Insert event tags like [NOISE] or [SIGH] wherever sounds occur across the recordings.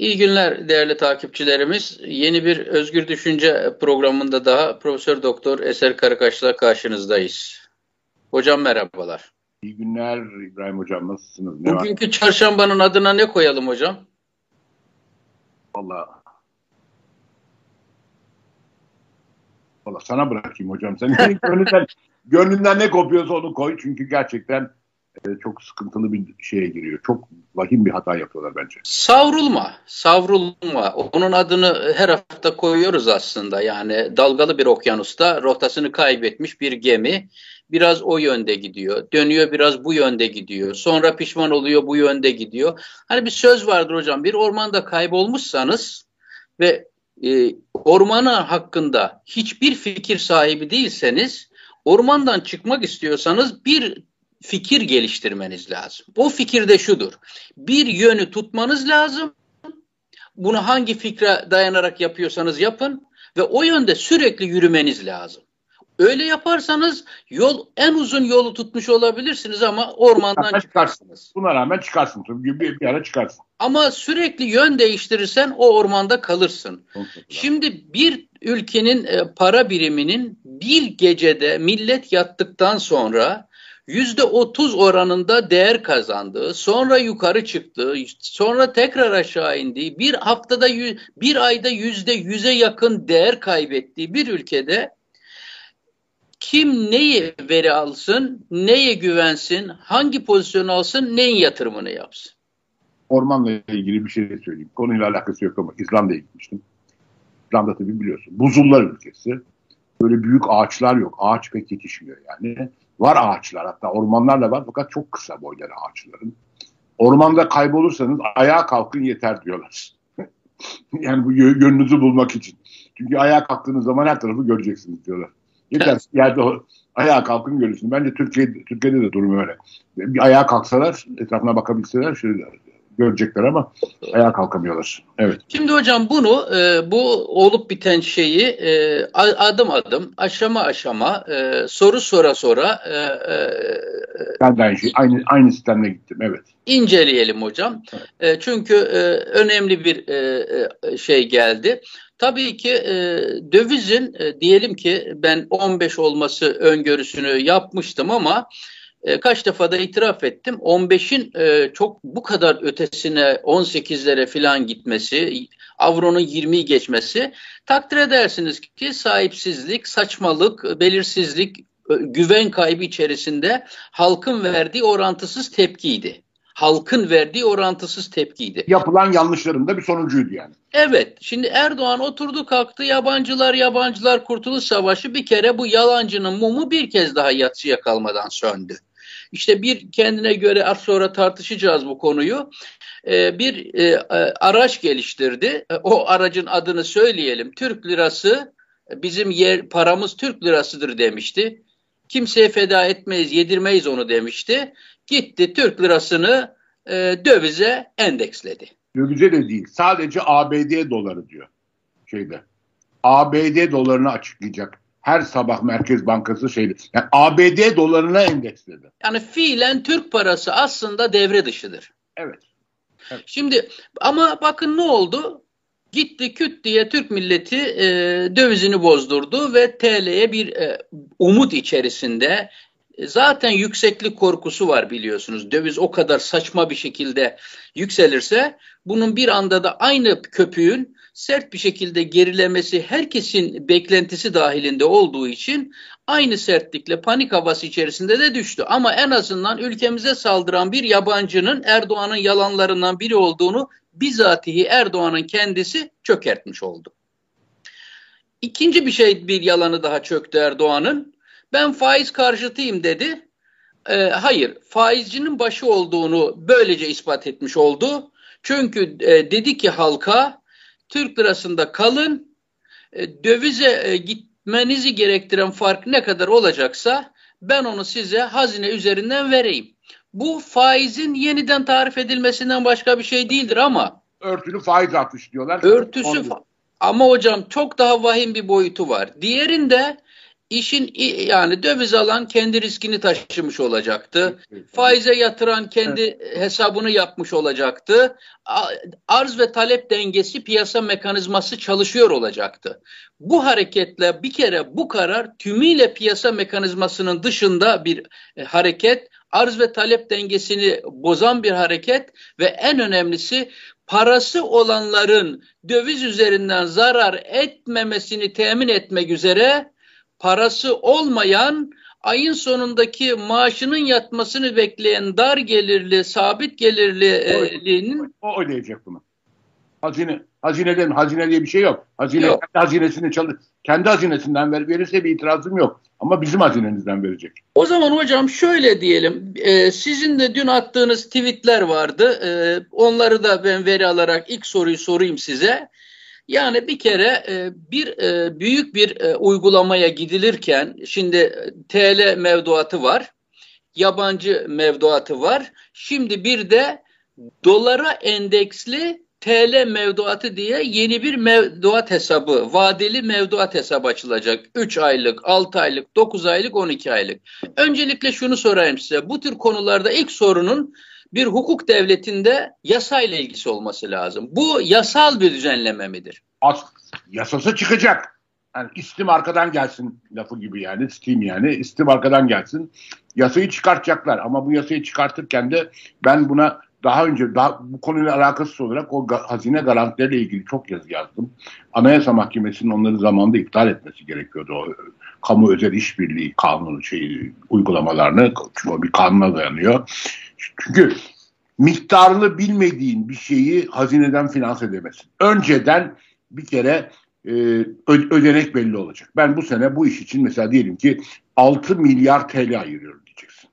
İyi günler değerli takipçilerimiz. Yeni bir Özgür Düşünce programında daha Profesör Doktor Eser Karakaş'la karşınızdayız. Hocam merhabalar. İyi günler İbrahim Hocam nasılsınız? Ne Bugünkü var? çarşambanın adına ne koyalım hocam? Valla Valla sana bırakayım hocam. Sen [LAUGHS] gönlünden, gönlünden ne kopuyorsa onu koy. Çünkü gerçekten e, çok sıkıntılı bir şeye giriyor. Çok vahim bir hata yapıyorlar bence. Savrulma, savrulma. Onun adını her hafta koyuyoruz aslında. Yani dalgalı bir okyanusta rotasını kaybetmiş bir gemi biraz o yönde gidiyor. Dönüyor biraz bu yönde gidiyor. Sonra pişman oluyor bu yönde gidiyor. Hani bir söz vardır hocam. Bir ormanda kaybolmuşsanız ve e, ormana hakkında hiçbir fikir sahibi değilseniz ormandan çıkmak istiyorsanız bir fikir geliştirmeniz lazım. O fikir de şudur. Bir yönü tutmanız lazım. Bunu hangi fikre dayanarak yapıyorsanız yapın ve o yönde sürekli yürümeniz lazım. Öyle yaparsanız yol en uzun yolu tutmuş olabilirsiniz ama ormandan çıkarsınız. Buna rağmen çıkarsın. Bir, bir, bir ara çıkarsın. Ama sürekli yön değiştirirsen o ormanda kalırsın. Şimdi bir ülkenin e, para biriminin bir gecede millet yattıktan sonra yüzde otuz oranında değer kazandığı, sonra yukarı çıktığı, sonra tekrar aşağı indiği, bir haftada bir ayda yüzde yüze yakın değer kaybettiği bir ülkede kim neyi veri alsın, neye güvensin, hangi pozisyon alsın, neyin yatırımını yapsın? Ormanla ilgili bir şey söyleyeyim. Konuyla alakası yok ama İzlanda'ya gitmiştim. İzlanda tabii biliyorsun. Buzullar ülkesi. Böyle büyük ağaçlar yok. Ağaç pek yetişmiyor yani. Var ağaçlar hatta ormanlar da var fakat çok kısa boyları ağaçların. Ormanda kaybolursanız ayağa kalkın yeter diyorlar. [LAUGHS] yani bu yönünüzü bulmak için. Çünkü ayağa kalktığınız zaman her tarafı göreceksiniz diyorlar. Yeter yerde ayağa kalkın görürsün. Bence Türkiye, Türkiye'de de durum öyle. Bir ayağa kalksalar, etrafına bakabilseler şöyle görecekler ama ayağa kalkamıyorlar. Evet. Şimdi hocam bunu e, bu olup biten şeyi e, adım adım, aşama aşama, e, soru sora sora ben de aynı, şey, aynı, aynı sistemle gittim. Evet. İnceleyelim hocam. Evet. Çünkü önemli bir şey geldi. Tabii ki e, dövizin e, diyelim ki ben 15 olması öngörüsünü yapmıştım ama e, kaç defa da itiraf ettim. 15'in e, çok bu kadar ötesine 18'lere falan gitmesi, avronun 20'yi geçmesi takdir edersiniz ki sahipsizlik, saçmalık, belirsizlik, güven kaybı içerisinde halkın verdiği orantısız tepkiydi halkın verdiği orantısız tepkiydi. Yapılan yanlışların da bir sonucuydu yani. Evet. Şimdi Erdoğan oturdu kalktı yabancılar yabancılar kurtuluş savaşı bir kere bu yalancının mumu bir kez daha yatsıya kalmadan söndü. İşte bir kendine göre az sonra tartışacağız bu konuyu. Ee, bir e, araç geliştirdi. E, o aracın adını söyleyelim. Türk lirası bizim yer paramız Türk lirasıdır demişti. Kimseye feda etmeyiz, yedirmeyiz onu demişti. Gitti Türk lirasını e, dövize endeksledi. Dövize de değil. Sadece ABD doları diyor şeyde. ABD dolarını açıklayacak. Her sabah Merkez Bankası şeydi. Yani ABD dolarına endeksledi. Yani fiilen Türk parası aslında devre dışıdır. Evet. evet. Şimdi ama bakın ne oldu? Gitti küt diye Türk milleti e, dövizini bozdurdu ve TL'ye bir e, umut içerisinde e, zaten yükseklik korkusu var biliyorsunuz. Döviz o kadar saçma bir şekilde yükselirse bunun bir anda da aynı köpüğün sert bir şekilde gerilemesi herkesin beklentisi dahilinde olduğu için aynı sertlikle panik havası içerisinde de düştü. Ama en azından ülkemize saldıran bir yabancının Erdoğan'ın yalanlarından biri olduğunu bizatihi Erdoğan'ın kendisi çökertmiş oldu. İkinci bir şey bir yalanı daha çöktü Erdoğan'ın ben faiz karşıtıyım dedi. E, hayır, faizcinin başı olduğunu böylece ispat etmiş oldu. Çünkü e, dedi ki halka Türk lirasında kalın, e, dövize e, gitmenizi gerektiren fark ne kadar olacaksa ben onu size hazine üzerinden vereyim. Bu faizin yeniden tarif edilmesinden başka bir şey değildir ama örtülü faiz artış diyorlar. Örtüsü fa- ama hocam çok daha vahim bir boyutu var. Diğerinde işin yani döviz alan kendi riskini taşımış olacaktı. Faize yatıran kendi evet. hesabını yapmış olacaktı. Arz ve talep dengesi piyasa mekanizması çalışıyor olacaktı. Bu hareketle bir kere bu karar tümüyle piyasa mekanizmasının dışında bir e, hareket, arz ve talep dengesini bozan bir hareket ve en önemlisi parası olanların döviz üzerinden zarar etmemesini temin etmek üzere parası olmayan ayın sonundaki maaşının yatmasını bekleyen dar gelirli, sabit gelirlinin o, o ödeyecek bunu. Hazine hazineden hazine diye bir şey yok. Hazine yok. kendi hazinesini çalış kendi hazinesinden ver, verirse bir itirazım yok. Ama bizim hazinemizden verecek. O zaman hocam şöyle diyelim. E, sizin de dün attığınız tweetler vardı. E, onları da ben veri alarak ilk soruyu sorayım size. Yani bir kere e, bir e, büyük bir e, uygulamaya gidilirken şimdi TL mevduatı var, yabancı mevduatı var. Şimdi bir de dolara endeksli TL mevduatı diye yeni bir mevduat hesabı, vadeli mevduat hesabı açılacak. 3 aylık, 6 aylık, 9 aylık, 12 aylık. Öncelikle şunu sorayım size. Bu tür konularda ilk sorunun bir hukuk devletinde yasayla ilgisi olması lazım. Bu yasal bir düzenleme midir? As yasası çıkacak. Yani istim arkadan gelsin lafı gibi yani istim yani istim arkadan gelsin. Yasayı çıkartacaklar ama bu yasayı çıkartırken de ben buna daha önce daha, bu konuyla alakasız olarak o ga, hazine garantileriyle ilgili çok yazı yazdım. Anayasa Mahkemesi'nin onları zamanında iptal etmesi gerekiyordu. O kamu özel işbirliği kanunu şey uygulamalarını çünkü bir kanuna dayanıyor. Çünkü miktarını bilmediğin bir şeyi hazineden finanse edemezsin. Önceden bir kere e, ödenek belli olacak. Ben bu sene bu iş için mesela diyelim ki 6 milyar TL ayırıyorum diyeceksin.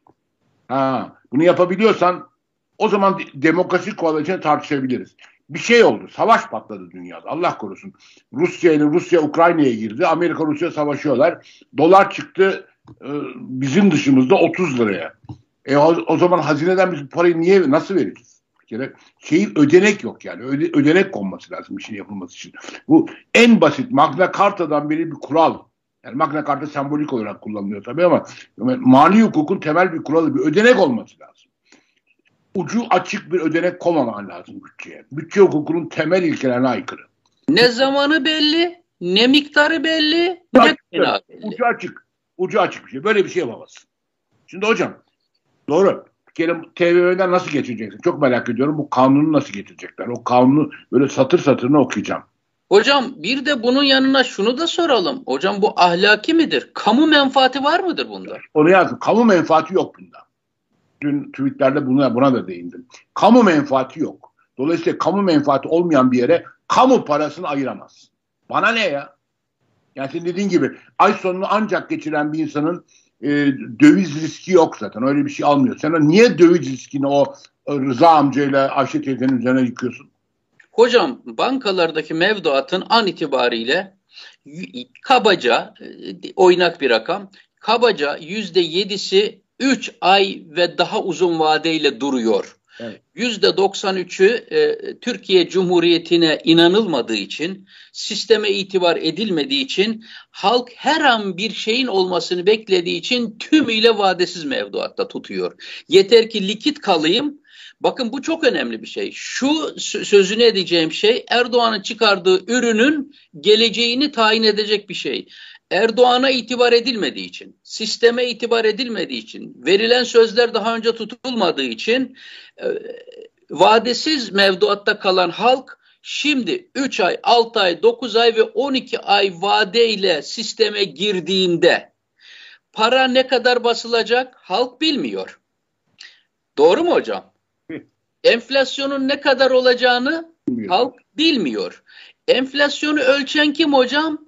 Ha, bunu yapabiliyorsan o zaman demokrasi koalisyonu tartışabiliriz. Bir şey oldu. Savaş patladı dünyada. Allah korusun. Rusya ile Rusya Ukrayna'ya girdi. Amerika Rusya savaşıyorlar. Dolar çıktı e, bizim dışımızda 30 liraya. E o, o zaman hazineden biz parayı niye nasıl veririz? Bir kere şeyi ödenek yok yani. Öde, ödenek konması lazım işin yapılması için. Bu en basit Magna Carta'dan beri bir kural. Yani Magna Carta sembolik olarak kullanılıyor tabii ama mali hukukun temel bir kuralı bir ödenek olması lazım ucu açık bir ödenek komaman lazım bütçeye. Bütçe hukukunun temel ilkelerine aykırı. Ne zamanı belli, ne miktarı belli, ne kaynağı belli. Ucu açık. Ucu açık bir şey. Böyle bir şey yapamazsın. Şimdi hocam doğru. Bir kere TVM'den nasıl geçireceksin? Çok merak ediyorum. Bu kanunu nasıl getirecekler? O kanunu böyle satır satırını okuyacağım. Hocam bir de bunun yanına şunu da soralım. Hocam bu ahlaki midir? Kamu menfaati var mıdır bunda? Onu yazdım. Kamu menfaati yok bunda dün tweetlerde buna, buna da değindim. Kamu menfaati yok. Dolayısıyla kamu menfaati olmayan bir yere kamu parasını ayıramaz. Bana ne ya? Yani senin dediğin gibi ay sonunu ancak geçiren bir insanın e, döviz riski yok zaten. Öyle bir şey almıyor. Sen niye döviz riskini o Rıza amcayla Ayşe teyzenin üzerine yıkıyorsun? Hocam bankalardaki mevduatın an itibariyle kabaca e, oynak bir rakam kabaca yüzde yedisi 3 ay ve daha uzun vadeyle duruyor. Yüzde evet. %93'ü e, Türkiye Cumhuriyeti'ne inanılmadığı için, sisteme itibar edilmediği için, halk her an bir şeyin olmasını beklediği için tümüyle vadesiz mevduatta tutuyor. Yeter ki likit kalayım, Bakın bu çok önemli bir şey. Şu sözünü edeceğim şey Erdoğan'ın çıkardığı ürünün geleceğini tayin edecek bir şey. Erdoğan'a itibar edilmediği için, sisteme itibar edilmediği için, verilen sözler daha önce tutulmadığı için e, vadesiz mevduatta kalan halk şimdi 3 ay, 6 ay, 9 ay ve 12 ay vadeyle sisteme girdiğinde para ne kadar basılacak halk bilmiyor. Doğru mu hocam? Enflasyonun ne kadar olacağını bilmiyor. halk bilmiyor. Enflasyonu ölçen kim hocam?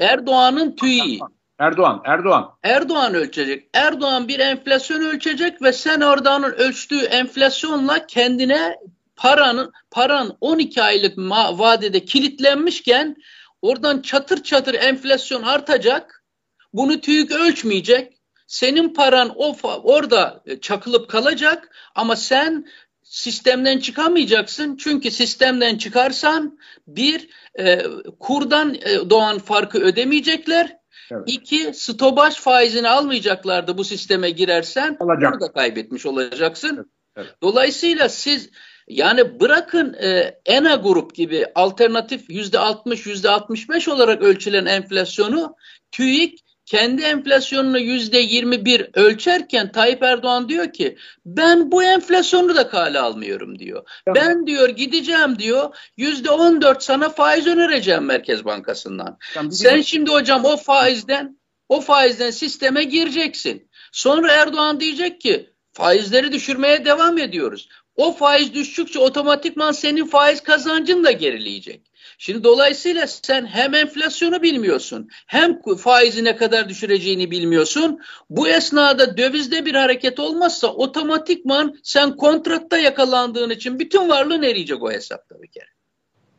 Erdoğan'ın TÜİ. Erdoğan, Erdoğan. Erdoğan ölçecek. Erdoğan bir enflasyon ölçecek ve sen Erdoğan'ın ölçtüğü enflasyonla kendine paranın paran 12 aylık vadede kilitlenmişken oradan çatır çatır enflasyon artacak. Bunu TÜİK ölçmeyecek. Senin paran o orada çakılıp kalacak ama sen sistemden çıkamayacaksın. Çünkü sistemden çıkarsan bir e, kurdan e, doğan farkı ödemeyecekler. Evet. İki, stopaj faizini almayacaklardı bu sisteme girersen. Olacak. Bunu da kaybetmiş olacaksın. Evet. Evet. Dolayısıyla siz yani bırakın e, ENA grup gibi alternatif yüzde 60 yüzde 65 olarak ölçülen enflasyonu TÜİK kendi enflasyonunu yüzde 21 ölçerken Tayyip Erdoğan diyor ki ben bu enflasyonu da kale almıyorum diyor. Tamam. Ben diyor gideceğim diyor yüzde 14 sana faiz önereceğim Merkez Bankası'ndan. Tamam, Sen şimdi hocam o faizden o faizden sisteme gireceksin. Sonra Erdoğan diyecek ki faizleri düşürmeye devam ediyoruz. O faiz düştükçe otomatikman senin faiz kazancın da gerileyecek. Şimdi dolayısıyla sen hem enflasyonu bilmiyorsun hem faizi ne kadar düşüreceğini bilmiyorsun. Bu esnada dövizde bir hareket olmazsa otomatikman sen kontratta yakalandığın için bütün varlığın eriyecek o hesapta bir kere.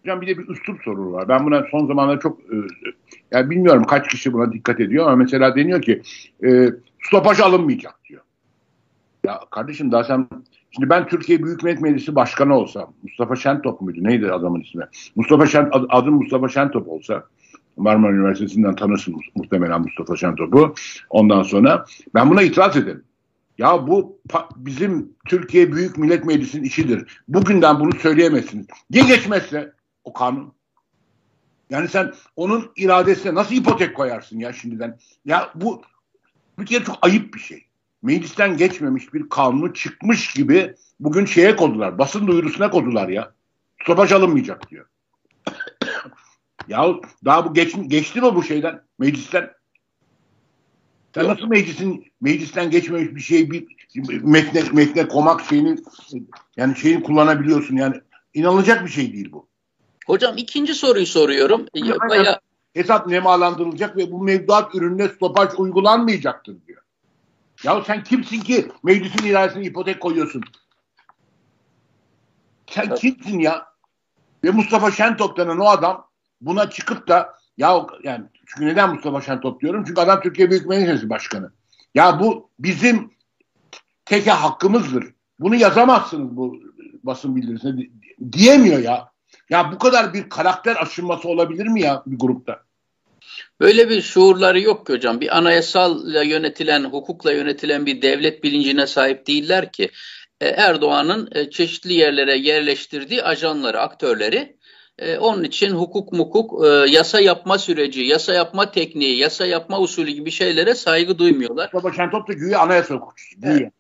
Hocam bir de bir üslup sorunu var. Ben buna son zamanlarda çok e, yani bilmiyorum kaç kişi buna dikkat ediyor ama mesela deniyor ki e, stopaj alınmayacak diyor. Ya kardeşim daha sen Şimdi ben Türkiye Büyük Millet Meclisi Başkanı olsam, Mustafa Şentop muydu? Neydi adamın ismi? Mustafa Şent, adım Mustafa Şentop olsa, Marmara Üniversitesi'nden tanırsın muhtemelen Mustafa Şentop'u. Ondan sonra ben buna itiraz ederim. Ya bu bizim Türkiye Büyük Millet Meclisi'nin işidir. Bugünden bunu söyleyemezsiniz. Ya geçmezse o kanun? Yani sen onun iradesine nasıl ipotek koyarsın ya şimdiden? Ya bu bir kere çok ayıp bir şey meclisten geçmemiş bir kanunu çıkmış gibi bugün şeye kodular. Basın duyurusuna kodular ya. Stopaj alınmayacak diyor. ya daha bu geç, geçti mi bu şeyden? Meclisten? Sen Yok. nasıl meclisin meclisten geçmemiş bir şey bir metne, metne komak şeyini yani şeyini kullanabiliyorsun yani inanılacak bir şey değil bu. Hocam ikinci soruyu soruyorum. Baya... Hesap nemalandırılacak ve bu mevduat ürününe stopaj uygulanmayacaktır diyor. Ya sen kimsin ki meclisin iradesine ipotek koyuyorsun? Sen kimsin ya? Ve Mustafa Şentop denen o adam buna çıkıp da ya yani çünkü neden Mustafa Şentop diyorum? Çünkü adam Türkiye Büyük Meclisi Başkanı. Ya bu bizim teke hakkımızdır. Bunu yazamazsınız bu basın bildirisine diyemiyor ya. Ya bu kadar bir karakter aşınması olabilir mi ya bir grupta? Böyle bir şuurları yok ki hocam. Bir anayasalla yönetilen, hukukla yönetilen bir devlet bilincine sahip değiller ki. E, Erdoğan'ın e, çeşitli yerlere yerleştirdiği ajanları, aktörleri e, onun için hukuk mukuk, yasa yapma süreci, yasa yapma tekniği, yasa yapma usulü gibi şeylere saygı duymuyorlar. Baba Şentop da güya anayasa hukukçusu. Güya. Evet.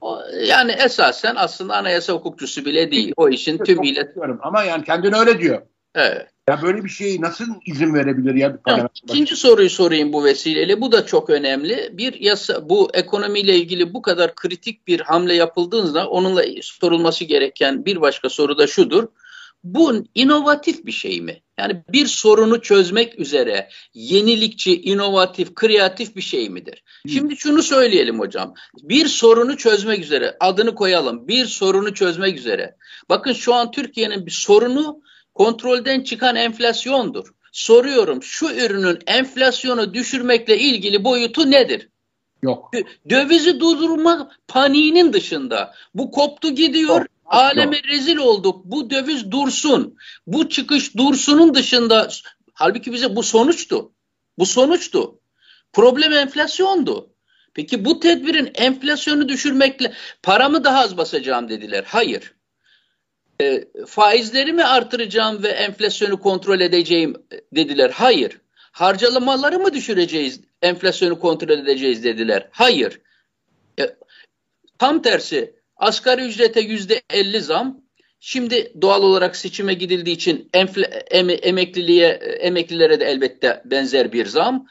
O, yani esasen aslında anayasa hukukçusu bile değil. O işin tümüyle. Ama yani kendini öyle diyor. Evet. Ya böyle bir şeyi nasıl izin verebilir ya? Bir tamam, ikinci soruyu sorayım bu vesileyle. Bu da çok önemli. Bir yasa bu ekonomiyle ilgili bu kadar kritik bir hamle yapıldığında onunla sorulması gereken bir başka soru da şudur. Bu inovatif bir şey mi? Yani bir sorunu çözmek üzere yenilikçi, inovatif, kreatif bir şey midir? Hı. Şimdi şunu söyleyelim hocam. Bir sorunu çözmek üzere adını koyalım. Bir sorunu çözmek üzere. Bakın şu an Türkiye'nin bir sorunu kontrolden çıkan enflasyondur. Soruyorum şu ürünün enflasyonu düşürmekle ilgili boyutu nedir? Yok. Dövizi durdurma paniğinin dışında. Bu koptu gidiyor. Yok. Aleme Yok. rezil olduk. Bu döviz dursun. Bu çıkış dursunun dışında halbuki bize bu sonuçtu. Bu sonuçtu. Problem enflasyondu. Peki bu tedbirin enflasyonu düşürmekle paramı daha az basacağım dediler. Hayır e, faizleri mi artıracağım ve enflasyonu kontrol edeceğim dediler. Hayır. Harcalamaları mı düşüreceğiz, enflasyonu kontrol edeceğiz dediler. Hayır. E, tam tersi asgari ücrete yüzde elli zam. Şimdi doğal olarak seçime gidildiği için enfle, em, emekliliğe, emeklilere de elbette benzer bir zam.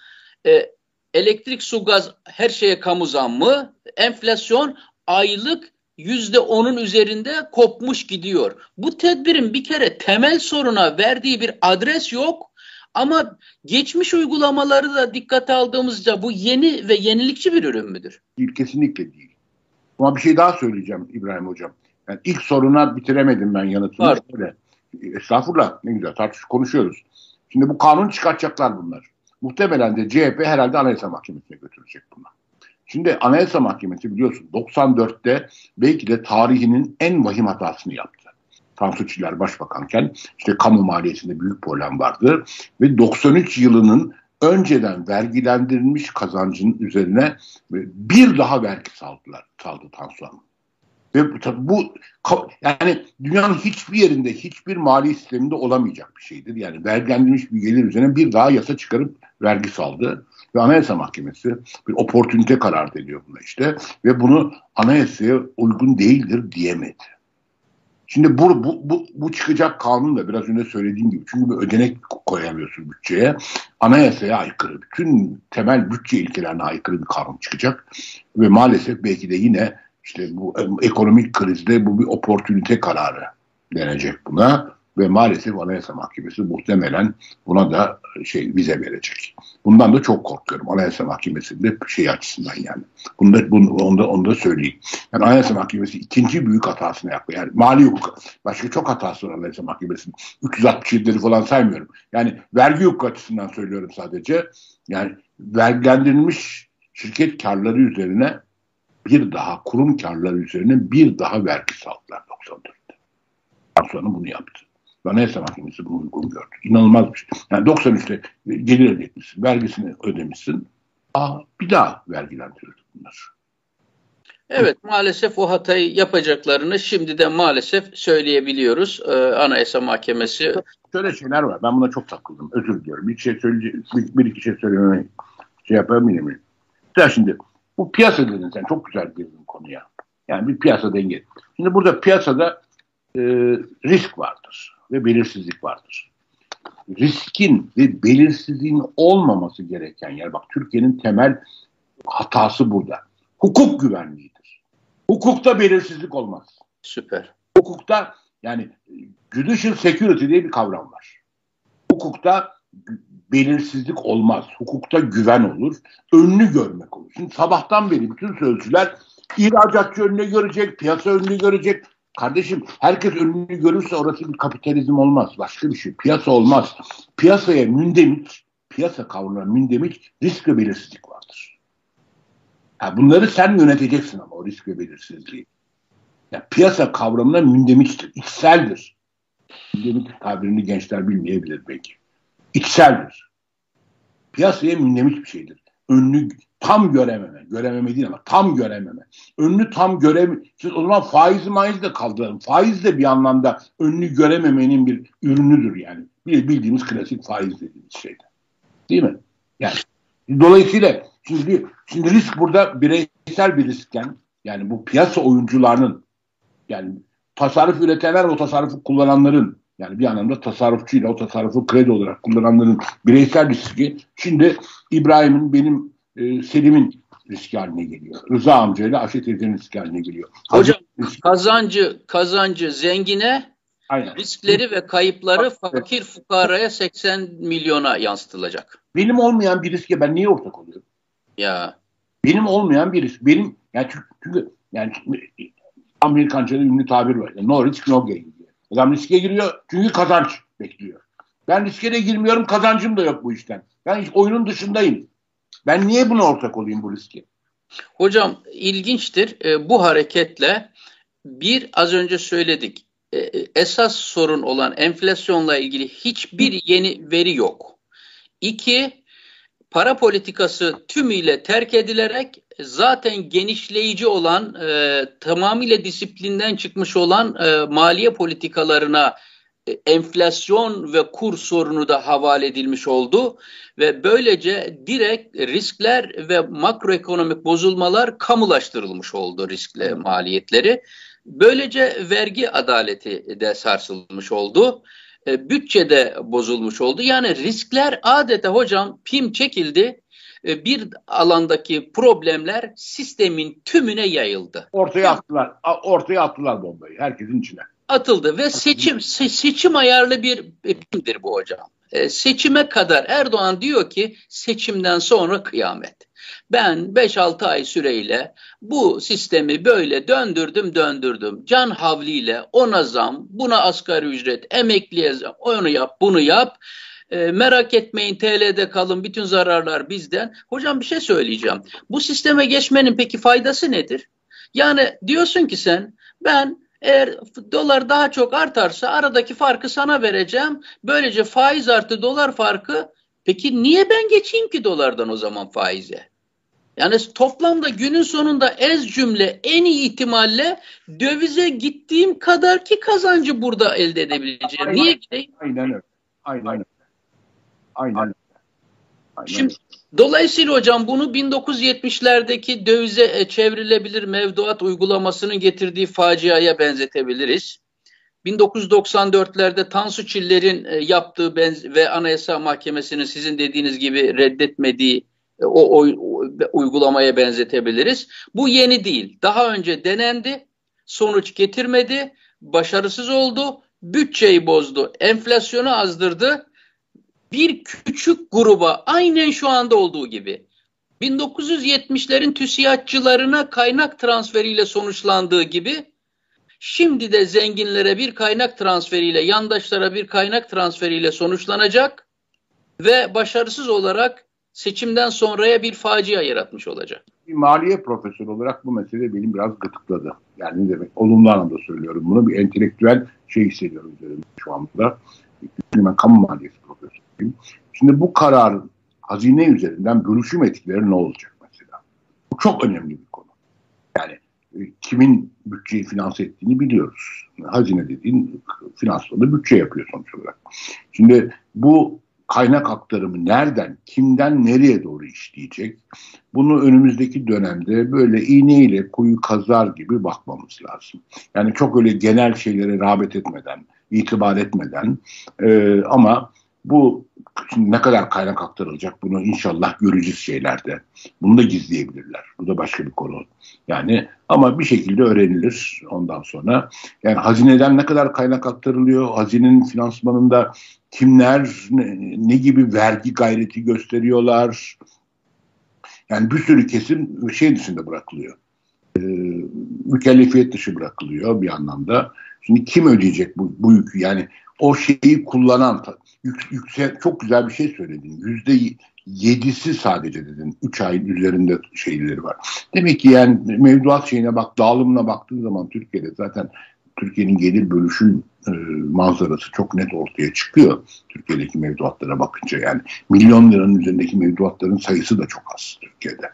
E, elektrik, su, gaz her şeye kamu zammı. Enflasyon aylık yüzde onun üzerinde kopmuş gidiyor. Bu tedbirin bir kere temel soruna verdiği bir adres yok. Ama geçmiş uygulamaları da dikkate aldığımızda bu yeni ve yenilikçi bir ürün müdür? Değil, kesinlikle değil. Ama bir şey daha söyleyeceğim İbrahim Hocam. Yani ilk soruna bitiremedim ben yanıtını. Var. Öyle. Estağfurullah ne güzel tartış konuşuyoruz. Şimdi bu kanun çıkartacaklar bunlar. Muhtemelen de CHP herhalde Anayasa Mahkemesi'ne götürecek bunlar. Şimdi Anayasa Mahkemesi biliyorsun 94'te belki de tarihinin en vahim hatasını yaptı. Tansu Çiller başbakanken işte kamu maliyesinde büyük problem vardı ve 93 yılının önceden vergilendirilmiş kazancın üzerine bir daha vergi saldılar, saldı Tansu Ve bu yani dünyanın hiçbir yerinde, hiçbir mali sisteminde olamayacak bir şeydir. Yani vergilendirilmiş bir gelir üzerine bir daha yasa çıkarıp vergi saldı. Ve Anayasa Mahkemesi bir oportunite karar veriyor buna işte. Ve bunu anayasaya uygun değildir diyemedi. Şimdi bu, bu, bu, bu çıkacak kanun da biraz önce söylediğim gibi çünkü bir ödenek koyamıyorsun bütçeye. Anayasaya aykırı, bütün temel bütçe ilkelerine aykırı bir kanun çıkacak. Ve maalesef belki de yine işte bu ekonomik krizde bu bir oportunite kararı denecek buna ve maalesef Anayasa Mahkemesi muhtemelen buna da şey vize verecek. Bundan da çok korkuyorum Anayasa Mahkemesi'nde şey açısından yani. Bunu da, bunu, onu, da, onu da söyleyeyim. Yani Anayasa Mahkemesi ikinci büyük hatasını yaptı. Yani mali hukuk, başka çok hatası var Anayasa Mahkemesi'nin. 367'leri falan saymıyorum. Yani vergi hukuk açısından söylüyorum sadece. Yani vergilendirilmiş şirket karları üzerine bir daha kurum karları üzerine bir daha vergi saldılar 94'te. Sonra bunu yaptı. Anayasa Mahkemesi bunu uygun gördü. İnanılmaz bir şey. Yani 93'te gelir elde etmişsin, vergisini ödemişsin. Aa, bir daha vergilendirildi bunlar. Evet maalesef o hatayı yapacaklarını şimdi de maalesef söyleyebiliyoruz ee, Anayasa Mahkemesi. Şöyle şeyler var ben buna çok takıldım özür diliyorum. Bir şey söyleyeceğim, bir, bir iki şey söylememe şey yapamayayım. Ya şimdi bu piyasa dedin sen çok güzel girdin konuya. Yani bir piyasa denge. Şimdi burada piyasada e, risk vardır ve belirsizlik vardır. Riskin ve belirsizliğin olmaması gereken yer, bak Türkiye'nin temel hatası burada. Hukuk güvenliğidir. Hukukta belirsizlik olmaz. Süper. Hukukta yani judicial security diye bir kavram var. Hukukta belirsizlik olmaz. Hukukta güven olur. Önünü görmek olur. Şimdi sabahtan beri bütün sözcüler ihracatçı önünü görecek, piyasa önünü görecek, Kardeşim herkes önünü görürse orası bir kapitalizm olmaz. Başka bir şey. Piyasa olmaz. Piyasaya mündemik, piyasa kavramına mündemik risk ve belirsizlik vardır. Yani bunları sen yöneteceksin ama o risk ve belirsizliği. Yani piyasa kavramına mündemiktir, içseldir. Mündemik tabirini gençler bilmeyebilir belki. İçseldir. Piyasaya mündemik bir şeydir. Önünü tam görememe, görememe değil ama tam görememe. Önünü tam göreme. Siz o zaman faiz maiz de kaldıralım. Faiz de bir anlamda önünü görememenin bir ürünüdür yani. Bildiğimiz klasik faiz dediğimiz şeyde. Değil mi? Yani dolayısıyla şimdi, şimdi risk burada bireysel bir riskken yani bu piyasa oyuncularının yani tasarruf üretenler o tasarrufu kullananların yani bir anlamda tasarrufçuyla o tasarrufu kredi olarak kullananların bireysel riski şimdi İbrahim'in benim e, Selim'in riski haline geliyor. Rıza amcayla Ayşe teyzenin riski haline geliyor. Hocam riski. kazancı kazancı zengine Aynen. riskleri ve kayıpları fakir fukaraya 80 milyona yansıtılacak. Benim olmayan bir riske ben niye ortak oluyorum? Ya. Benim olmayan bir risk. Benim yani çünkü, çünkü yani Amerikanca'da ünlü tabir var. Yani no risk no gain. Adam riske giriyor çünkü kazanç bekliyor. Ben riske de girmiyorum kazancım da yok bu işten. Ben oyunun dışındayım. Ben niye buna ortak olayım bu riski? Hocam ilginçtir. E, bu hareketle bir az önce söyledik. E, esas sorun olan enflasyonla ilgili hiçbir yeni veri yok. İki, para politikası tümüyle terk edilerek zaten genişleyici olan, e, tamamıyla disiplinden çıkmış olan e, maliye politikalarına e, enflasyon ve kur sorunu da havale edilmiş oldu ve böylece direkt riskler ve makroekonomik bozulmalar kamulaştırılmış oldu riskle maliyetleri. Böylece vergi adaleti de sarsılmış oldu. E, bütçe de bozulmuş oldu. Yani riskler adeta hocam pim çekildi. E, bir alandaki problemler sistemin tümüne yayıldı. Ortaya attılar. Ortaya attılar bombayı herkesin içine atıldı ve seçim se seçim ayarlı bir pimdir bu hocam. E, seçime kadar Erdoğan diyor ki seçimden sonra kıyamet. Ben 5-6 ay süreyle bu sistemi böyle döndürdüm döndürdüm. Can havliyle ona zam, buna asgari ücret, emekliye zam, onu yap, bunu yap. E, merak etmeyin TL'de kalın bütün zararlar bizden. Hocam bir şey söyleyeceğim. Bu sisteme geçmenin peki faydası nedir? Yani diyorsun ki sen ben eğer dolar daha çok artarsa aradaki farkı sana vereceğim. Böylece faiz artı dolar farkı Peki niye ben geçeyim ki dolardan o zaman faize? Yani toplamda günün sonunda ez cümle en iyi ihtimalle dövize gittiğim kadar ki kazancı burada elde edebileceğim. Niye gideyim? Aynen öyle. Aynen öyle. Aynen öyle. Şimdi dolayısıyla hocam bunu 1970'lerdeki dövize e, çevrilebilir mevduat uygulamasının getirdiği faciaya benzetebiliriz. 1994'lerde Tansu Çiller'in e, yaptığı ve Anayasa Mahkemesi'nin sizin dediğiniz gibi reddetmediği e, o, o, o uygulamaya benzetebiliriz. Bu yeni değil. Daha önce denendi, sonuç getirmedi, başarısız oldu, bütçeyi bozdu, enflasyonu azdırdı. Bir küçük gruba aynen şu anda olduğu gibi 1970'lerin TÜSİAD'cılarına kaynak transferiyle sonuçlandığı gibi şimdi de zenginlere bir kaynak transferiyle, yandaşlara bir kaynak transferiyle sonuçlanacak ve başarısız olarak seçimden sonraya bir facia yaratmış olacak. Bir maliye profesörü olarak bu mesele benim biraz gıtıkladı. Yani ne demek? Olumlu anlamda söylüyorum bunu. Bir entelektüel şey hissediyorum üzerimde şu anda. Ben kamu maliyesi. Şimdi bu kararın hazine üzerinden bölüşüm etkileri ne olacak mesela? Bu çok önemli bir konu. Yani e, kimin bütçeyi finanse ettiğini biliyoruz. Hazine dediğin finansmanı bütçe yapıyor sonuç olarak. Şimdi bu kaynak aktarımı nereden, kimden nereye doğru işleyecek? Bunu önümüzdeki dönemde böyle iğneyle kuyu kazar gibi bakmamız lazım. Yani çok öyle genel şeylere rağbet etmeden, itibar etmeden e, ama bu ne kadar kaynak aktarılacak bunu inşallah göreceğiz şeylerde. Bunu da gizleyebilirler. Bu da başka bir konu. Yani ama bir şekilde öğrenilir ondan sonra. Yani hazineden ne kadar kaynak aktarılıyor? Hazinenin finansmanında kimler ne, ne gibi vergi gayreti gösteriyorlar? Yani bir sürü kesim şey dışında bırakılıyor. Ee, mükellefiyet dışı bırakılıyor bir anlamda. Şimdi kim ödeyecek bu, bu yükü? Yani o şeyi kullanan yük, yüksek, çok güzel bir şey söyledin. Yüzde yedisi sadece dedin. Üç ayın üzerinde şeyleri var. Demek ki yani mevduat şeyine bak, dağılımına baktığın zaman Türkiye'de zaten Türkiye'nin gelir bölüşüm e, manzarası çok net ortaya çıkıyor. Türkiye'deki mevduatlara bakınca yani milyon liranın üzerindeki mevduatların sayısı da çok az Türkiye'de.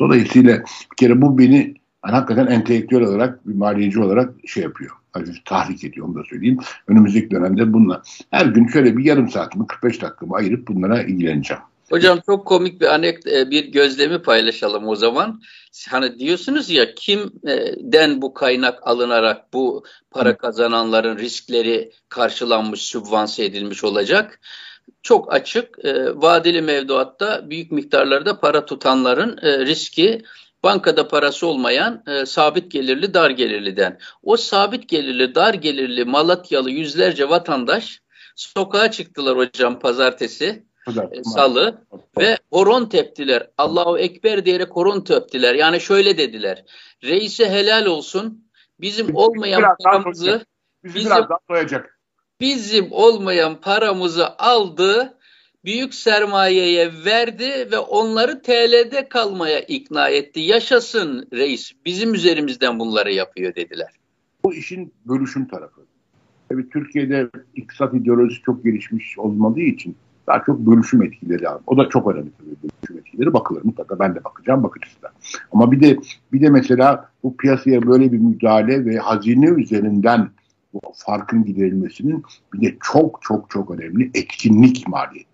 Dolayısıyla bir kere bu beni yani hakikaten entelektüel olarak bir maliyeci olarak şey yapıyor. Hafif tahrik ediyor onu da söyleyeyim. Önümüzdeki dönemde bununla her gün şöyle bir yarım saatimi 45 dakikamı ayırıp bunlara ilgileneceğim. Hocam çok komik bir anek e, bir gözlemi paylaşalım o zaman. Hani diyorsunuz ya kimden bu kaynak alınarak bu para kazananların riskleri karşılanmış, sübvanse edilmiş olacak? Çok açık. E, vadeli mevduatta büyük miktarlarda para tutanların e, riski bankada parası olmayan e, sabit gelirli dar gelirliden. O sabit gelirli dar gelirli Malatyalı yüzlerce vatandaş sokağa çıktılar hocam pazartesi e, salı ve horon teptiler. Allahu Ekber diyerek horon teptiler. Yani şöyle dediler. Reise helal olsun. Bizim olmayan paramızı bizim, bizim olmayan paramızı aldı büyük sermayeye verdi ve onları TL'de kalmaya ikna etti. Yaşasın reis bizim üzerimizden bunları yapıyor dediler. Bu işin bölüşüm tarafı. Tabii Türkiye'de iktisat ideolojisi çok gelişmiş olmadığı için daha çok bölüşüm etkileri var. O da çok önemli tabii bölüşüm etkileri. Bakılır mutlaka ben de bakacağım bakıcısı da. Ama bir de bir de mesela bu piyasaya böyle bir müdahale ve hazine üzerinden bu farkın giderilmesinin bir de çok çok çok önemli etkinlik olacak.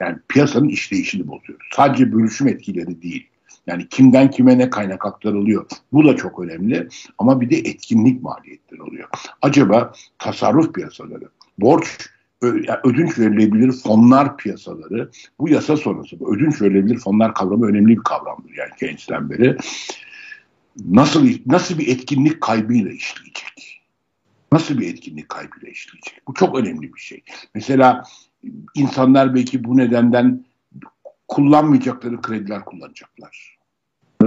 Yani piyasanın işleyişini bozuyoruz. Sadece bölüşüm etkileri değil. Yani kimden kime ne kaynak aktarılıyor. Bu da çok önemli. Ama bir de etkinlik maliyetleri oluyor. Acaba tasarruf piyasaları, borç ödünç verilebilir fonlar piyasaları bu yasa sonrası bu ödünç verilebilir fonlar kavramı önemli bir kavramdır yani Keynes'ten beri. Nasıl nasıl bir etkinlik kaybıyla işleyecek? Nasıl bir etkinlik kaybıyla işleyecek? Bu çok önemli bir şey. Mesela insanlar belki bu nedenden kullanmayacakları krediler kullanacaklar.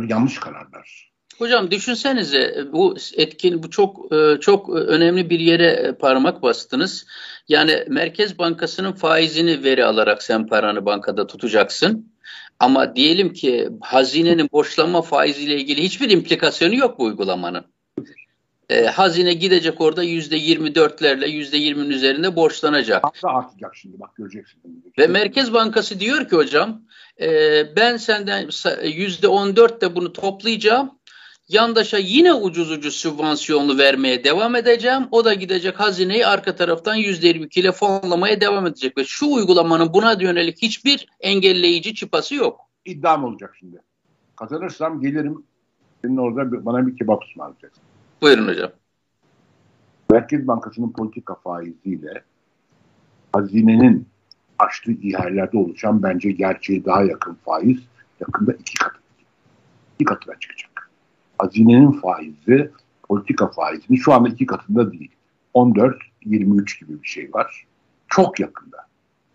Yanlış kararlar. Hocam düşünsenize bu etkin bu çok e, çok önemli bir yere e, parmak bastınız. Yani Merkez Bankası'nın faizini veri alarak sen paranı bankada tutacaksın. Ama diyelim ki hazinenin borçlanma faiziyle ilgili hiçbir implikasyonu yok bu uygulamanın. E, hazine gidecek orada yüzde yirmi dörtlerle yüzde yirminin üzerinde borçlanacak. Da artacak şimdi bak göreceksin. Ve Merkez Bankası diyor ki hocam e, ben senden yüzde on dörtte bunu toplayacağım. Yandaşa yine ucuz ucuz sübvansiyonlu vermeye devam edeceğim. O da gidecek hazineyi arka taraftan yüzde yirmi ile fonlamaya devam edecek. Ve şu uygulamanın buna yönelik hiçbir engelleyici çıpası yok. İddiam olacak şimdi. Kazanırsam gelirim. Senin orada bana bir kebap ısmarlayacaksın. Buyurun hocam. Merkez Bankası'nın politika faiziyle hazinenin açtığı ihalelerde oluşan bence gerçeğe daha yakın faiz yakında iki katı. İki katına çıkacak. Hazinenin faizi politika faizinin şu anda iki katında değil. 14-23 gibi bir şey var. Çok yakında.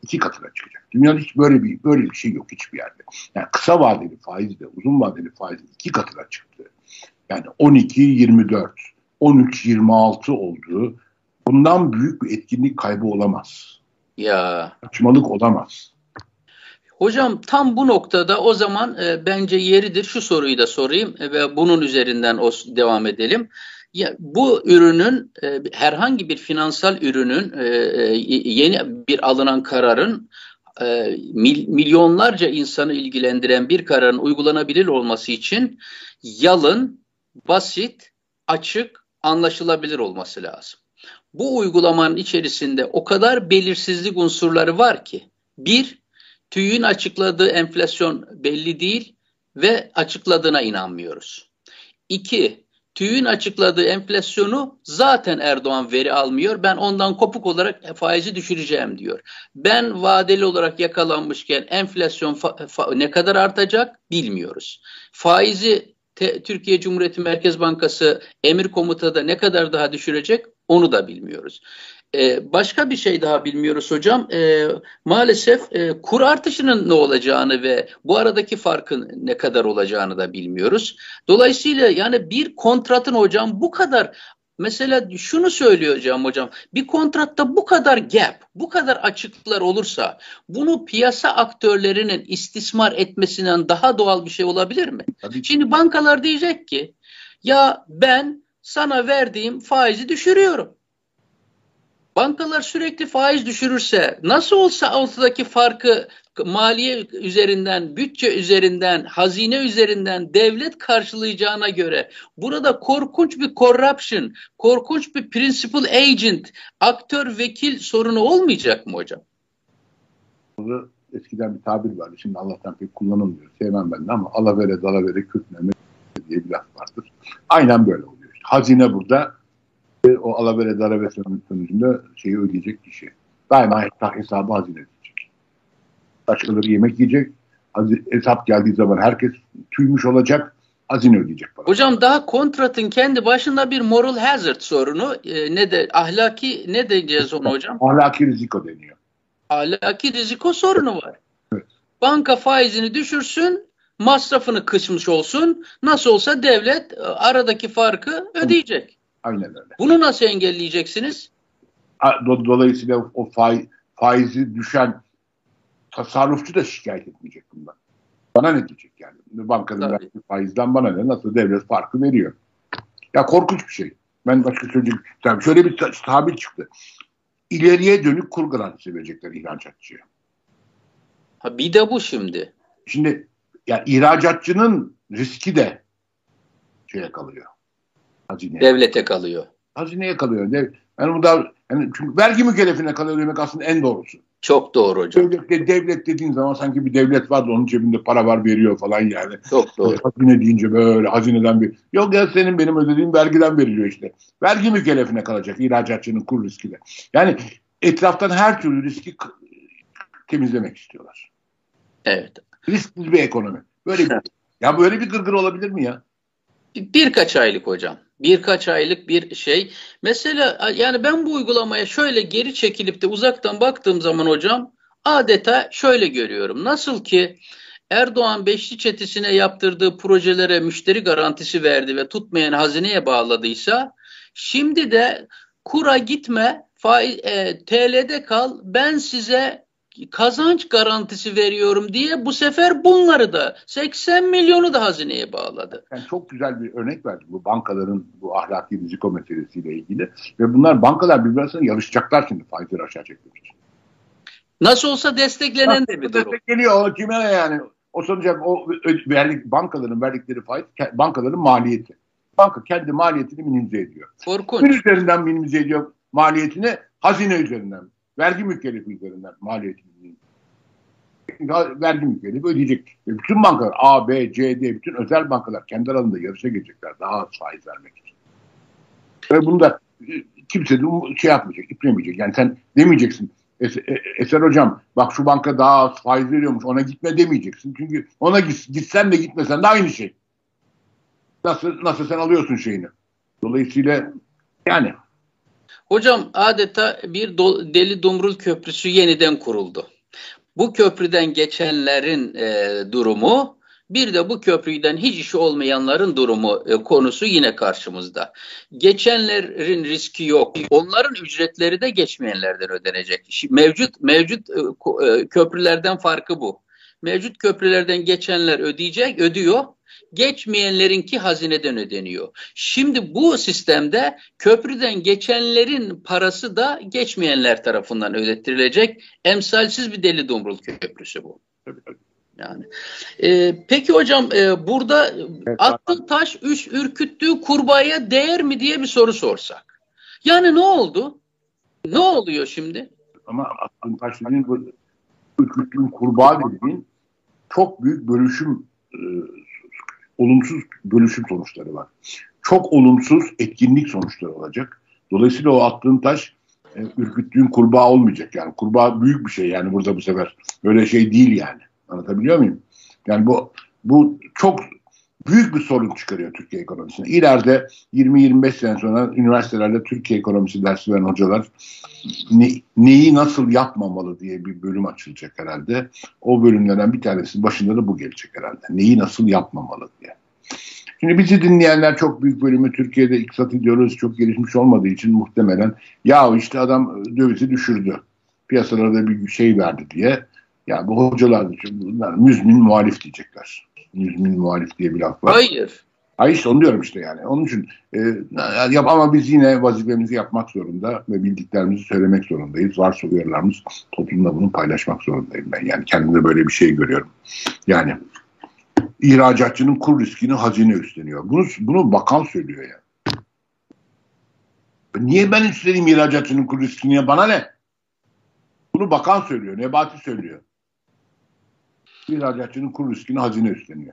iki katına çıkacak. Dünyada hiç böyle bir böyle bir şey yok hiçbir yerde. Yani kısa vadeli faiz de uzun vadeli faiz de iki katına çıktı. Yani 12-24 13-26 olduğu bundan büyük bir etkinlik kaybı olamaz. Ya. Saçmalık olamaz. Hocam tam bu noktada o zaman e, bence yeridir şu soruyu da sorayım e, ve bunun üzerinden o, devam edelim. Ya, bu ürünün e, herhangi bir finansal ürünün e, e yeni bir alınan kararın e, mil, milyonlarca insanı ilgilendiren bir kararın uygulanabilir olması için yalın, basit, açık anlaşılabilir olması lazım. Bu uygulamanın içerisinde o kadar belirsizlik unsurları var ki bir, TÜİ'nin açıkladığı enflasyon belli değil ve açıkladığına inanmıyoruz. İki, TÜİ'nin açıkladığı enflasyonu zaten Erdoğan veri almıyor. Ben ondan kopuk olarak faizi düşüreceğim diyor. Ben vadeli olarak yakalanmışken enflasyon ne kadar artacak bilmiyoruz. Faizi Te, Türkiye Cumhuriyeti Merkez Bankası emir komutada ne kadar daha düşürecek onu da bilmiyoruz. Ee, başka bir şey daha bilmiyoruz hocam. Ee, maalesef e, kur artışının ne olacağını ve bu aradaki farkın ne kadar olacağını da bilmiyoruz. Dolayısıyla yani bir kontratın hocam bu kadar Mesela şunu söylüyor hocam hocam. Bir kontratta bu kadar gap, bu kadar açıklıklar olursa bunu piyasa aktörlerinin istismar etmesinden daha doğal bir şey olabilir mi? Tabii. Şimdi bankalar diyecek ki ya ben sana verdiğim faizi düşürüyorum. Bankalar sürekli faiz düşürürse nasıl olsa ortadaki farkı maliye üzerinden, bütçe üzerinden, hazine üzerinden devlet karşılayacağına göre burada korkunç bir corruption, korkunç bir principal agent, aktör, vekil sorunu olmayacak mı hocam? Eskiden bir tabir vardı. Şimdi Allah'tan pek kullanılmıyor. Sevmem ben de ama alavere dalavere kürtmeme diye bir laf vardır. Aynen böyle oluyor. Hazine burada ve o alavere dalavere sonucunda şeyi ödeyecek kişi. Daima hesabı hazine edecek. Başkaları yemek yiyecek. Hesap geldiği zaman herkes tüymüş olacak. Hazine ödeyecek. Para. Hocam daha kontratın kendi başında bir moral hazard sorunu e, ne de ahlaki ne diyeceğiz onu hocam? ahlaki riziko deniyor. Ahlaki riziko sorunu var. Evet. Banka faizini düşürsün, masrafını kısmış olsun. Nasıl olsa devlet e, aradaki farkı ödeyecek. Aynen öyle. Bunu nasıl engelleyeceksiniz? Dolayısıyla o faiz, faizi düşen tasarrufçu da şikayet etmeyecek bundan. Bana ne diyecek yani? Bankanın verdiği faizden bana ne? Nasıl devlet farkı veriyor? Ya korkunç bir şey. Ben başka söyleyecek. Şöyle bir tabir çıktı. İleriye dönük kur garantisi verecekler ihracatçıya. Ha bir de bu şimdi. Şimdi yani ihracatçının riski de şeye kalıyor. Hazineye. Devlete kalıyor. Hazineye kalıyor. Yani bu da yani çünkü vergi mükellefine kalıyor demek aslında en doğrusu. Çok doğru hocam. Devlet, devlet dediğin zaman sanki bir devlet var da onun cebinde para var veriyor falan yani. Çok doğru. Hazine deyince böyle hazineden bir. Yok ya senin benim ödediğim vergiden veriliyor işte. Vergi mükellefine kalacak ihracatçının kur riskiyle. Yani etraftan her türlü riski temizlemek istiyorlar. Evet. Risksiz bir ekonomi. Böyle bir, [LAUGHS] ya böyle bir gırgır olabilir mi ya? Birkaç aylık hocam. Birkaç aylık bir şey. Mesela yani ben bu uygulamaya şöyle geri çekilip de uzaktan baktığım zaman hocam adeta şöyle görüyorum. Nasıl ki Erdoğan Beşli Çetesi'ne yaptırdığı projelere müşteri garantisi verdi ve tutmayan hazineye bağladıysa şimdi de kura gitme faiz, e, TL'de kal ben size kazanç garantisi veriyorum diye bu sefer bunları da 80 milyonu da hazineye bağladı. Yani çok güzel bir örnek verdim bu bankaların bu ahlaki riziko meselesiyle ilgili ve bunlar bankalar birbirine yarışacaklar şimdi faizleri aşağı çekmek için. Nasıl olsa desteklenen de bir durum. Destekleniyor o kime yani o sonuçta o verdik, bankaların verdikleri faiz bankaların maliyeti. Banka kendi maliyetini minimize ediyor. Korkunç. Bir üzerinden minimize ediyor maliyetini hazine üzerinden vergi mükellefi üzerinden maliyetini vergi mükellefi ödeyecek. Ve bütün bankalar A, B, C, D bütün özel bankalar kendi aralarında yarışa gelecekler daha az faiz vermek için. Ve bunu da e, kimse de şey yapmayacak, iplemeyecek. Yani sen demeyeceksin e, Eser hocam bak şu banka daha az faiz veriyormuş ona gitme demeyeceksin. Çünkü ona gitsen de gitmesen de aynı şey. Nasıl, nasıl sen alıyorsun şeyini. Dolayısıyla yani Hocam adeta bir do, Deli Dumrul Köprüsü yeniden kuruldu. Bu köprüden geçenlerin e, durumu bir de bu köprüden hiç işi olmayanların durumu e, konusu yine karşımızda. Geçenlerin riski yok. Onların ücretleri de geçmeyenlerden ödenecek. Şimdi mevcut mevcut e, e, köprülerden farkı bu. Mevcut köprülerden geçenler ödeyecek, ödüyor geçmeyenlerinki hazineden ödeniyor. Şimdi bu sistemde köprüden geçenlerin parası da geçmeyenler tarafından ödettirilecek. Emsalsiz bir deli dumrul köprüsü bu. Yani. E, peki hocam e, burada evet, attığı taş üç ürküttüğü kurbağaya değer mi diye bir soru sorsak. Yani ne oldu? Ne oluyor şimdi? Ama attığın taş dediğin bu ürküttüğün kurbağa dediğin çok büyük bölüşüm olumsuz bölüşüm sonuçları var. Çok olumsuz etkinlik sonuçları olacak. Dolayısıyla o attığın taş e, ürküttüğün kurbağa olmayacak. Yani kurbağa büyük bir şey yani burada bu sefer. Böyle şey değil yani. Anlatabiliyor muyum? Yani bu bu çok büyük bir sorun çıkarıyor Türkiye ekonomisine. İleride 20-25 sene sonra üniversitelerde Türkiye ekonomisi dersi veren hocalar ne, neyi nasıl yapmamalı diye bir bölüm açılacak herhalde. O bölümlerden bir tanesi başında da bu gelecek herhalde. Neyi nasıl yapmamalı diye. Şimdi bizi dinleyenler çok büyük bölümü Türkiye'de iktisat ideolojisi çok gelişmiş olmadığı için muhtemelen ya işte adam dövizi düşürdü. Piyasalarda bir şey verdi diye. Yani bu hocalar bunlar müzmin muhalif diyecekler müzmin muhalif diye bir laf var. Hayır. Hayır işte onu diyorum işte yani. Onun için e, yap, ama biz yine vazifemizi yapmak zorunda ve bildiklerimizi söylemek zorundayız. Varsa uyarılarımız toplumda bunu paylaşmak zorundayım ben. Yani kendimde böyle bir şey görüyorum. Yani ihracatçının kur riskini hazine üstleniyor. Bunu, bunu bakan söylüyor ya. Niye ben üstleneyim ihracatçının kur riskini? Bana ne? Bunu bakan söylüyor. Nebati söylüyor ihracatçının kur riskini hazine üstleniyor.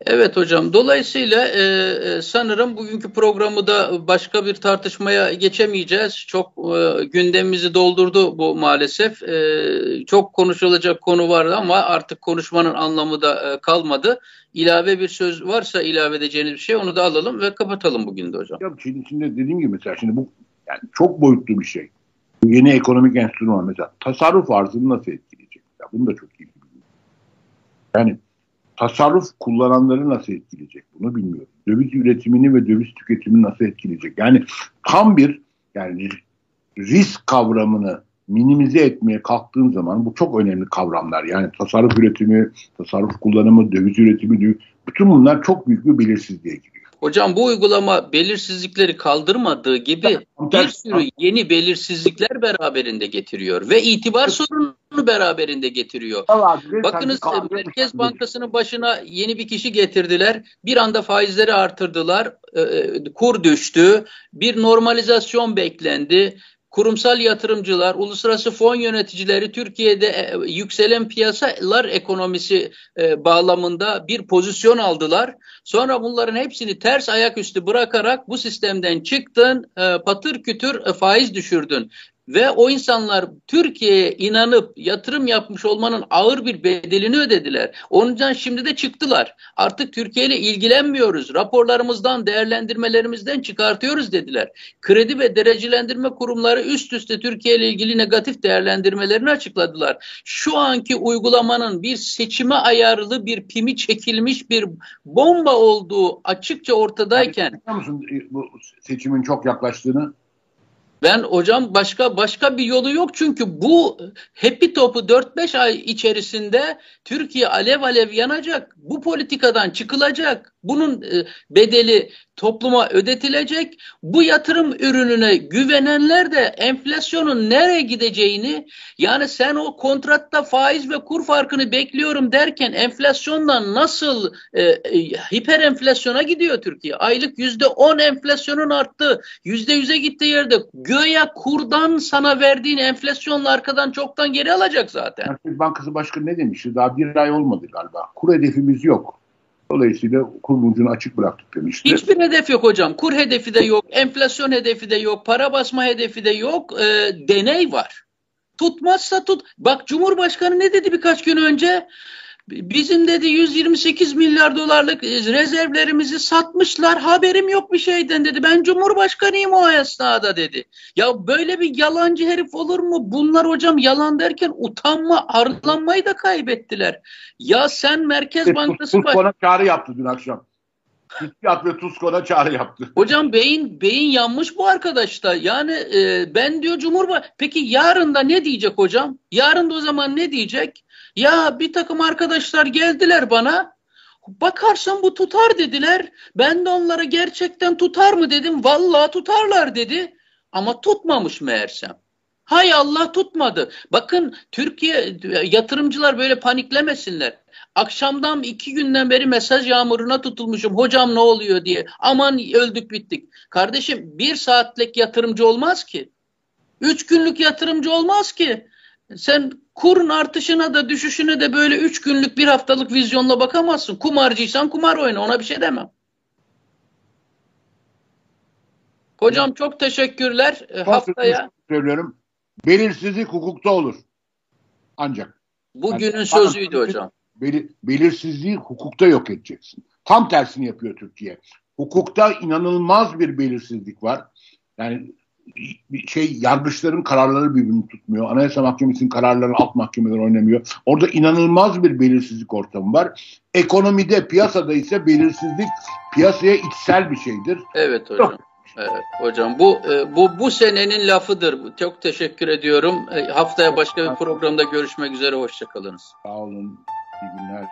Evet hocam. Dolayısıyla e, e, sanırım bugünkü programı da başka bir tartışmaya geçemeyeceğiz. Çok e, gündemimizi doldurdu bu maalesef. E, çok konuşulacak konu vardı ama artık konuşmanın anlamı da e, kalmadı. İlave bir söz varsa ilave edeceğiniz bir şey onu da alalım ve kapatalım bugün de hocam. Ya şimdi, şimdi dediğim gibi mesela şimdi bu yani çok boyutlu bir şey. Bu yeni ekonomik enstrüman mesela tasarruf arzını nasıl etkileyecek? Ya bunu da çok yani tasarruf kullananları nasıl etkileyecek bunu bilmiyorum. Döviz üretimini ve döviz tüketimini nasıl etkileyecek? Yani tam bir yani risk kavramını minimize etmeye kalktığın zaman bu çok önemli kavramlar. Yani tasarruf üretimi, tasarruf kullanımı, döviz üretimi, bütün bunlar çok büyük bir belirsizliğe giriyor. Hocam bu uygulama belirsizlikleri kaldırmadığı gibi bir sürü yeni belirsizlikler beraberinde getiriyor ve itibar sorununu beraberinde getiriyor. Bakınız Merkez Bankası'nın başına yeni bir kişi getirdiler. Bir anda faizleri artırdılar. E, e, kur düştü. Bir normalizasyon beklendi kurumsal yatırımcılar, uluslararası fon yöneticileri Türkiye'de e, yükselen piyasalar ekonomisi bağlamında bir pozisyon aldılar. Sonra bunların hepsini ters ayaküstü bırakarak bu sistemden çıktın, patır kütür faiz düşürdün ve o insanlar Türkiye'ye inanıp yatırım yapmış olmanın ağır bir bedelini ödediler. Ondan şimdi de çıktılar. Artık Türkiye ile ilgilenmiyoruz. Raporlarımızdan, değerlendirmelerimizden çıkartıyoruz dediler. Kredi ve derecelendirme kurumları üst üste Türkiye ile ilgili negatif değerlendirmelerini açıkladılar. Şu anki uygulamanın bir seçime ayarlı bir pimi çekilmiş bir bomba olduğu açıkça ortadayken. Yani, musun bu seçimin çok yaklaştığını? Ben hocam başka başka bir yolu yok çünkü bu happy topu 4-5 ay içerisinde Türkiye alev alev yanacak. Bu politikadan çıkılacak. Bunun e, bedeli topluma ödetilecek. Bu yatırım ürününe güvenenler de enflasyonun nereye gideceğini yani sen o kontratta faiz ve kur farkını bekliyorum derken enflasyondan nasıl e, e, hiper enflasyona gidiyor Türkiye. Aylık yüzde on enflasyonun arttı. Yüzde yüze gittiği yerde göya kurdan sana verdiğin enflasyonla arkadan çoktan geri alacak zaten. Bankası Başkanı ne demişti? Daha bir ay olmadı galiba. Kur hedefimiz yok. Dolayısıyla kur ucunu açık bıraktık demişti. Hiçbir hedef yok hocam. Kur hedefi de yok, enflasyon hedefi de yok, para basma hedefi de yok. E, deney var. Tutmazsa tut. Bak Cumhurbaşkanı ne dedi birkaç gün önce? Bizim dedi 128 milyar dolarlık rezervlerimizi satmışlar haberim yok bir şeyden dedi. Ben Cumhurbaşkanıyım o esnada dedi. Ya böyle bir yalancı herif olur mu? Bunlar hocam yalan derken utanma, arlanmayı da kaybettiler. Ya sen Merkez Bankası... Tuskona çağrı yaptı dün akşam. Fiskiyat ve Tuskona çağrı yaptı. Hocam beyin beyin yanmış bu arkadaşta. Yani e, ben diyor Cumhurbaşkanı... Peki yarın da ne diyecek hocam? Yarın da o zaman ne diyecek? Ya bir takım arkadaşlar geldiler bana. Bakarsan bu tutar dediler. Ben de onlara gerçekten tutar mı dedim. Vallahi tutarlar dedi. Ama tutmamış meğersem. Hay Allah tutmadı. Bakın Türkiye yatırımcılar böyle paniklemesinler. Akşamdan iki günden beri mesaj yağmuruna tutulmuşum. Hocam ne oluyor diye. Aman öldük bittik. Kardeşim bir saatlik yatırımcı olmaz ki. Üç günlük yatırımcı olmaz ki. Sen kurun artışına da düşüşüne de böyle üç günlük bir haftalık vizyonla bakamazsın. Kumarcıysan kumar oyna ona bir şey demem. Hocam çok teşekkürler. Çok Haftaya söylüyorum. Belirsizlik hukukta olur. Ancak. Bugünün yani, sözüydü hocam. Belir, belirsizliği hukukta yok edeceksin. Tam tersini yapıyor Türkiye. Hukukta inanılmaz bir belirsizlik var. Yani şey yargıçların kararları birbirini tutmuyor. Anayasa Mahkemesi'nin kararları alt mahkemeler oynamıyor. Orada inanılmaz bir belirsizlik ortamı var. Ekonomide, piyasada ise belirsizlik piyasaya içsel bir şeydir. Evet hocam. Evet hocam bu e, bu bu senenin lafıdır. Çok teşekkür ediyorum. E, haftaya başka bir programda görüşmek üzere. Hoşçakalınız. Sağ olun. İyi günler.